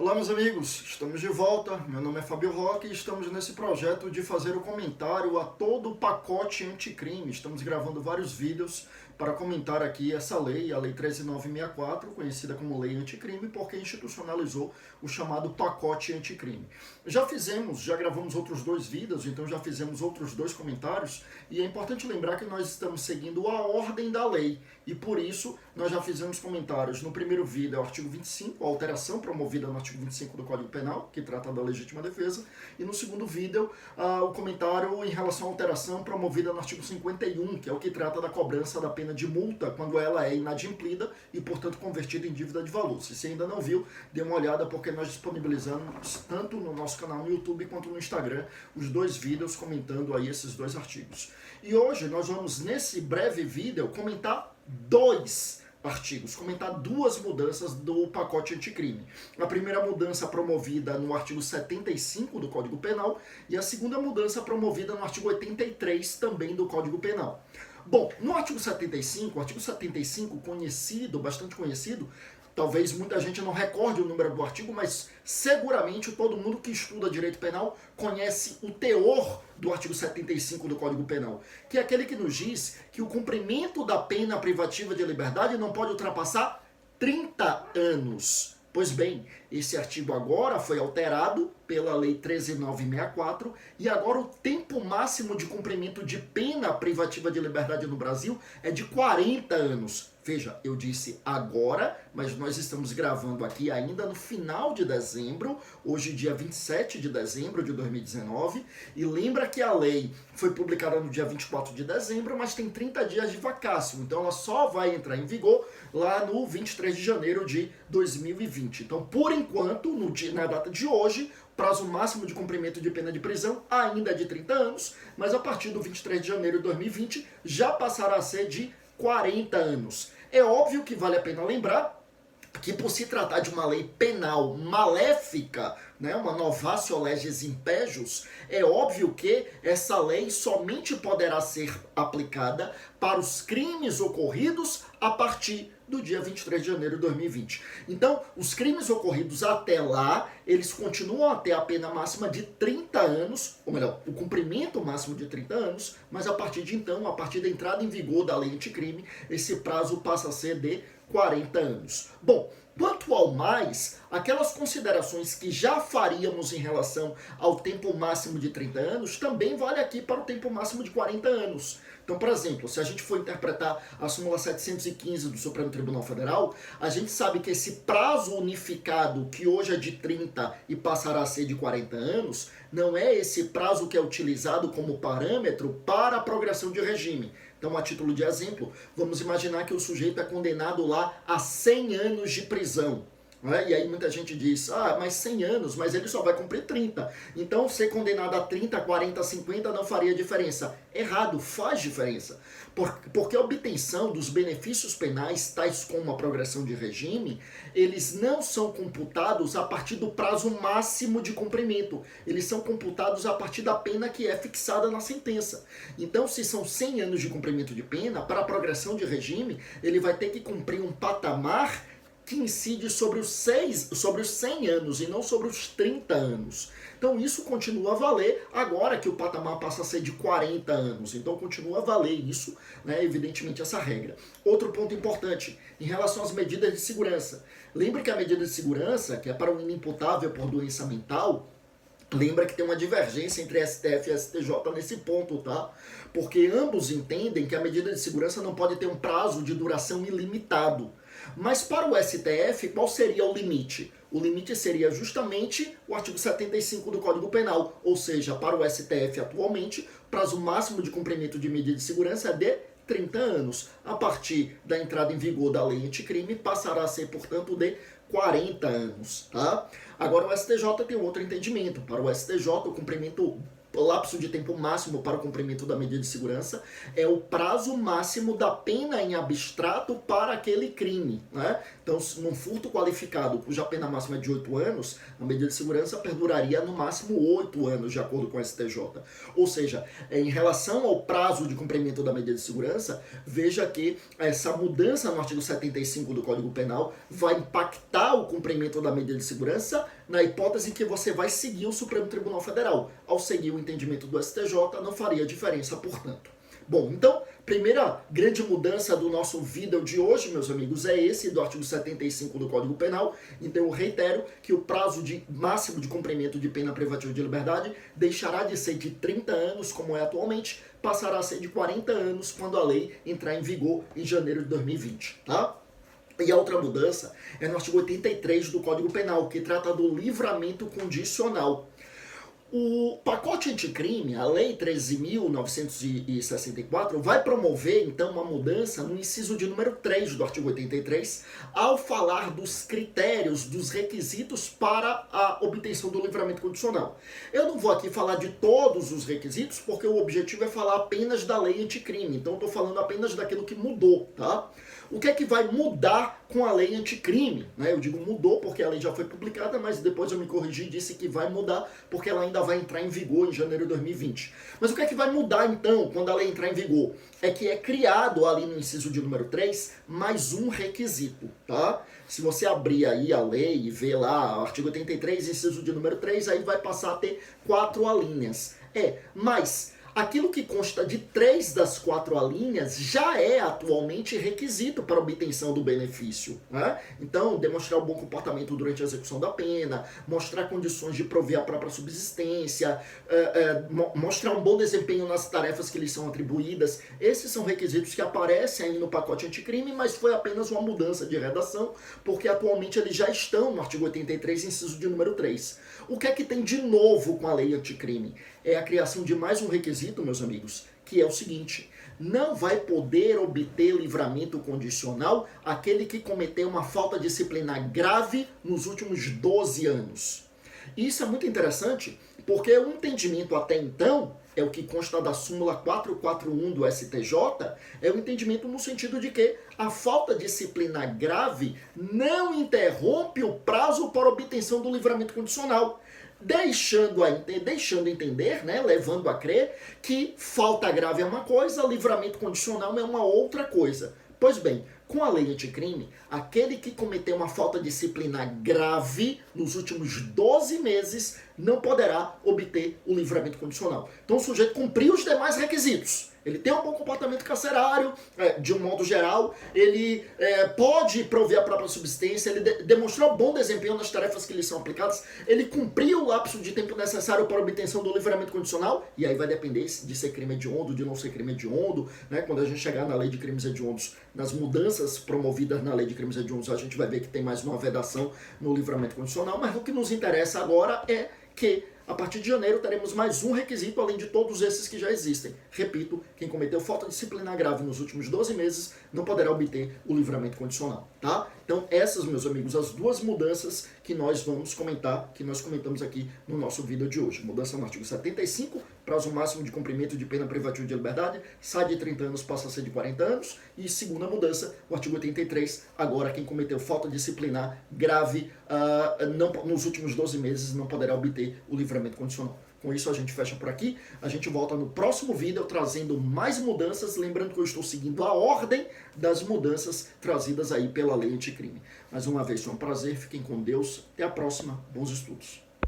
Olá, meus amigos, estamos de volta. Meu nome é Fábio Roque e estamos nesse projeto de fazer o comentário a todo o pacote anticrime. Estamos gravando vários vídeos para comentar aqui essa lei, a Lei 13964, conhecida como Lei Anticrime, porque institucionalizou o chamado pacote anticrime. Já fizemos, já gravamos outros dois vídeos, então já fizemos outros dois comentários, e é importante lembrar que nós estamos seguindo a ordem da lei, e por isso nós já fizemos comentários no primeiro vídeo, é o artigo 25, a alteração promovida no artigo 25 do Código Penal, que trata da legítima defesa, e no segundo vídeo, uh, o comentário em relação à alteração promovida no artigo 51, que é o que trata da cobrança da pena de multa quando ela é inadimplida e, portanto, convertida em dívida de valor. Se você ainda não viu, dê uma olhada porque nós disponibilizamos tanto no nosso canal no YouTube quanto no Instagram os dois vídeos comentando aí esses dois artigos. E hoje nós vamos, nesse breve vídeo, comentar dois artigos, comentar duas mudanças do pacote anticrime. A primeira mudança promovida no artigo 75 do Código Penal e a segunda mudança promovida no artigo 83 também do Código Penal. Bom, no artigo 75, o artigo 75 conhecido, bastante conhecido, talvez muita gente não recorde o número do artigo, mas seguramente todo mundo que estuda direito penal conhece o teor do artigo 75 do Código Penal, que é aquele que nos diz que o cumprimento da pena privativa de liberdade não pode ultrapassar 30 anos. Pois bem, esse artigo agora foi alterado pela Lei 13964 e agora o tempo máximo de cumprimento de pena privativa de liberdade no Brasil é de 40 anos. Veja, eu disse agora, mas nós estamos gravando aqui ainda no final de dezembro, hoje dia 27 de dezembro de 2019, e lembra que a lei foi publicada no dia 24 de dezembro, mas tem 30 dias de vacácio, então ela só vai entrar em vigor lá no 23 de janeiro de 2020. Então, por enquanto, no dia, na data de hoje, prazo máximo de cumprimento de pena de prisão ainda é de 30 anos, mas a partir do 23 de janeiro de 2020 já passará a ser de 40 anos. É óbvio que vale a pena lembrar que por se tratar de uma lei penal maléfica, né, uma novatio legis impejus, é óbvio que essa lei somente poderá ser aplicada para os crimes ocorridos a partir do dia 23 de janeiro de 2020. Então, os crimes ocorridos até lá, eles continuam a ter a pena máxima de 30 anos, ou melhor, o cumprimento máximo de 30 anos, mas a partir de então, a partir da entrada em vigor da lei anticrime, esse prazo passa a ser de 40 anos. Bom, quanto ao mais, aquelas considerações que já faríamos em relação ao tempo máximo de 30 anos, também vale aqui para o tempo máximo de 40 anos. Então, por exemplo, se a gente for interpretar a súmula 715 do Supremo Tribunal Federal, a gente sabe que esse prazo unificado, que hoje é de 30 e passará a ser de 40 anos, não é esse prazo que é utilizado como parâmetro para a progressão de regime. Então, a título de exemplo, vamos imaginar que o sujeito é condenado lá a 100 anos de prisão. É? E aí muita gente diz, ah, mas 100 anos, mas ele só vai cumprir 30. Então ser condenado a 30, 40, 50 não faria diferença. Errado, faz diferença. Porque a obtenção dos benefícios penais, tais como a progressão de regime, eles não são computados a partir do prazo máximo de cumprimento. Eles são computados a partir da pena que é fixada na sentença. Então, se são 100 anos de cumprimento de pena, para a progressão de regime, ele vai ter que cumprir um patamar que incide sobre os, seis, sobre os 100 anos e não sobre os 30 anos. Então isso continua a valer agora que o patamar passa a ser de 40 anos. Então continua a valer isso, né, evidentemente, essa regra. Outro ponto importante, em relação às medidas de segurança. Lembre que a medida de segurança, que é para um inimputável por doença mental, Lembra que tem uma divergência entre STF e STJ nesse ponto, tá? Porque ambos entendem que a medida de segurança não pode ter um prazo de duração ilimitado. Mas para o STF, qual seria o limite? O limite seria justamente o artigo 75 do Código Penal, ou seja, para o STF atualmente, prazo máximo de cumprimento de medida de segurança é de 30 anos. A partir da entrada em vigor da lei anticrime, passará a ser, portanto, de 40 anos. Tá? Agora, o STJ tem outro entendimento. Para o STJ, o cumprimento lapso de tempo máximo para o cumprimento da medida de segurança, é o prazo máximo da pena em abstrato para aquele crime. Né? Então, num furto qualificado, cuja pena máxima é de 8 anos, a medida de segurança perduraria no máximo 8 anos, de acordo com o STJ. Ou seja, em relação ao prazo de cumprimento da medida de segurança, veja que essa mudança no artigo 75 do Código Penal vai impactar o cumprimento da medida de segurança na hipótese que você vai seguir o Supremo Tribunal Federal. Ao seguir o entendimento do STJ, não faria diferença, portanto. Bom, então, primeira grande mudança do nosso vídeo de hoje, meus amigos, é esse do artigo 75 do Código Penal. Então, eu reitero que o prazo de máximo de cumprimento de pena privativa de liberdade deixará de ser de 30 anos, como é atualmente, passará a ser de 40 anos quando a lei entrar em vigor em janeiro de 2020, tá? E a outra mudança é no artigo 83 do Código Penal, que trata do livramento condicional. O pacote anticrime, a Lei 13.964, vai promover então uma mudança no inciso de número 3 do artigo 83, ao falar dos critérios, dos requisitos para a obtenção do livramento condicional. Eu não vou aqui falar de todos os requisitos, porque o objetivo é falar apenas da lei anticrime, então estou falando apenas daquilo que mudou, tá? O que é que vai mudar com a lei anticrime? Né? Eu digo mudou porque a lei já foi publicada, mas depois eu me corrigi e disse que vai mudar porque ela ainda vai entrar em vigor em janeiro de 2020. Mas o que é que vai mudar então quando a lei entrar em vigor? É que é criado ali no inciso de número 3 mais um requisito, tá? Se você abrir aí a lei e ver lá, artigo 83, inciso de número 3, aí vai passar a ter quatro alíneas. É, mas aquilo que consta de três das quatro alíneas já é atualmente requisito para obtenção do benefício. Né? Então, demonstrar um bom comportamento durante a execução da pena, mostrar condições de prover a própria subsistência, é, é, mostrar um bom desempenho nas tarefas que lhes são atribuídas. Esses são requisitos que aparecem aí no pacote anticrime, mas foi apenas uma mudança de redação, porque atualmente eles já estão no artigo 83, inciso de número 3. O que é que tem de novo com a lei anticrime? É a criação de mais um requisito meus amigos, que é o seguinte: não vai poder obter livramento condicional aquele que cometeu uma falta disciplinar grave nos últimos 12 anos. Isso é muito interessante porque o entendimento até então é o que consta da súmula 441 do STJ, é o entendimento no sentido de que a falta disciplinar grave não interrompe o prazo para obtenção do livramento condicional deixando, a, deixando entender, né, levando a crer que falta grave é uma coisa, livramento condicional é uma outra coisa. Pois bem, com a lei anticrime, aquele que cometeu uma falta disciplinar grave nos últimos 12 meses não poderá obter o livramento condicional. Então o sujeito cumpriu os demais requisitos. Ele tem um bom comportamento carcerário, é, de um modo geral, ele é, pode prover a própria subsistência, ele de demonstrou bom desempenho nas tarefas que lhe são aplicadas, ele cumpriu o lapso de tempo necessário para a obtenção do livramento condicional, e aí vai depender de ser crime hediondo, de não ser crime hediondo, né? quando a gente chegar na lei de crimes hediondos, nas mudanças promovidas na lei de crimes hediondos, a gente vai ver que tem mais uma vedação no livramento condicional, mas o que nos interessa agora é que a partir de janeiro teremos mais um requisito além de todos esses que já existem. Repito, quem cometeu falta disciplinar grave nos últimos 12 meses não poderá obter o livramento condicional, tá? Então essas, meus amigos, as duas mudanças que nós vamos comentar, que nós comentamos aqui no nosso vídeo de hoje. Mudança no artigo 75, prazo máximo de cumprimento de pena privativa de liberdade, sai de 30 anos, passa a ser de 40 anos. E segunda mudança, o artigo 83, agora quem cometeu falta disciplinar grave uh, não, nos últimos 12 meses não poderá obter o livramento condicional. Com isso a gente fecha por aqui. A gente volta no próximo vídeo trazendo mais mudanças. Lembrando que eu estou seguindo a ordem das mudanças trazidas aí pela lei anticrime. Mais uma vez, foi um prazer. Fiquem com Deus. Até a próxima. Bons estudos.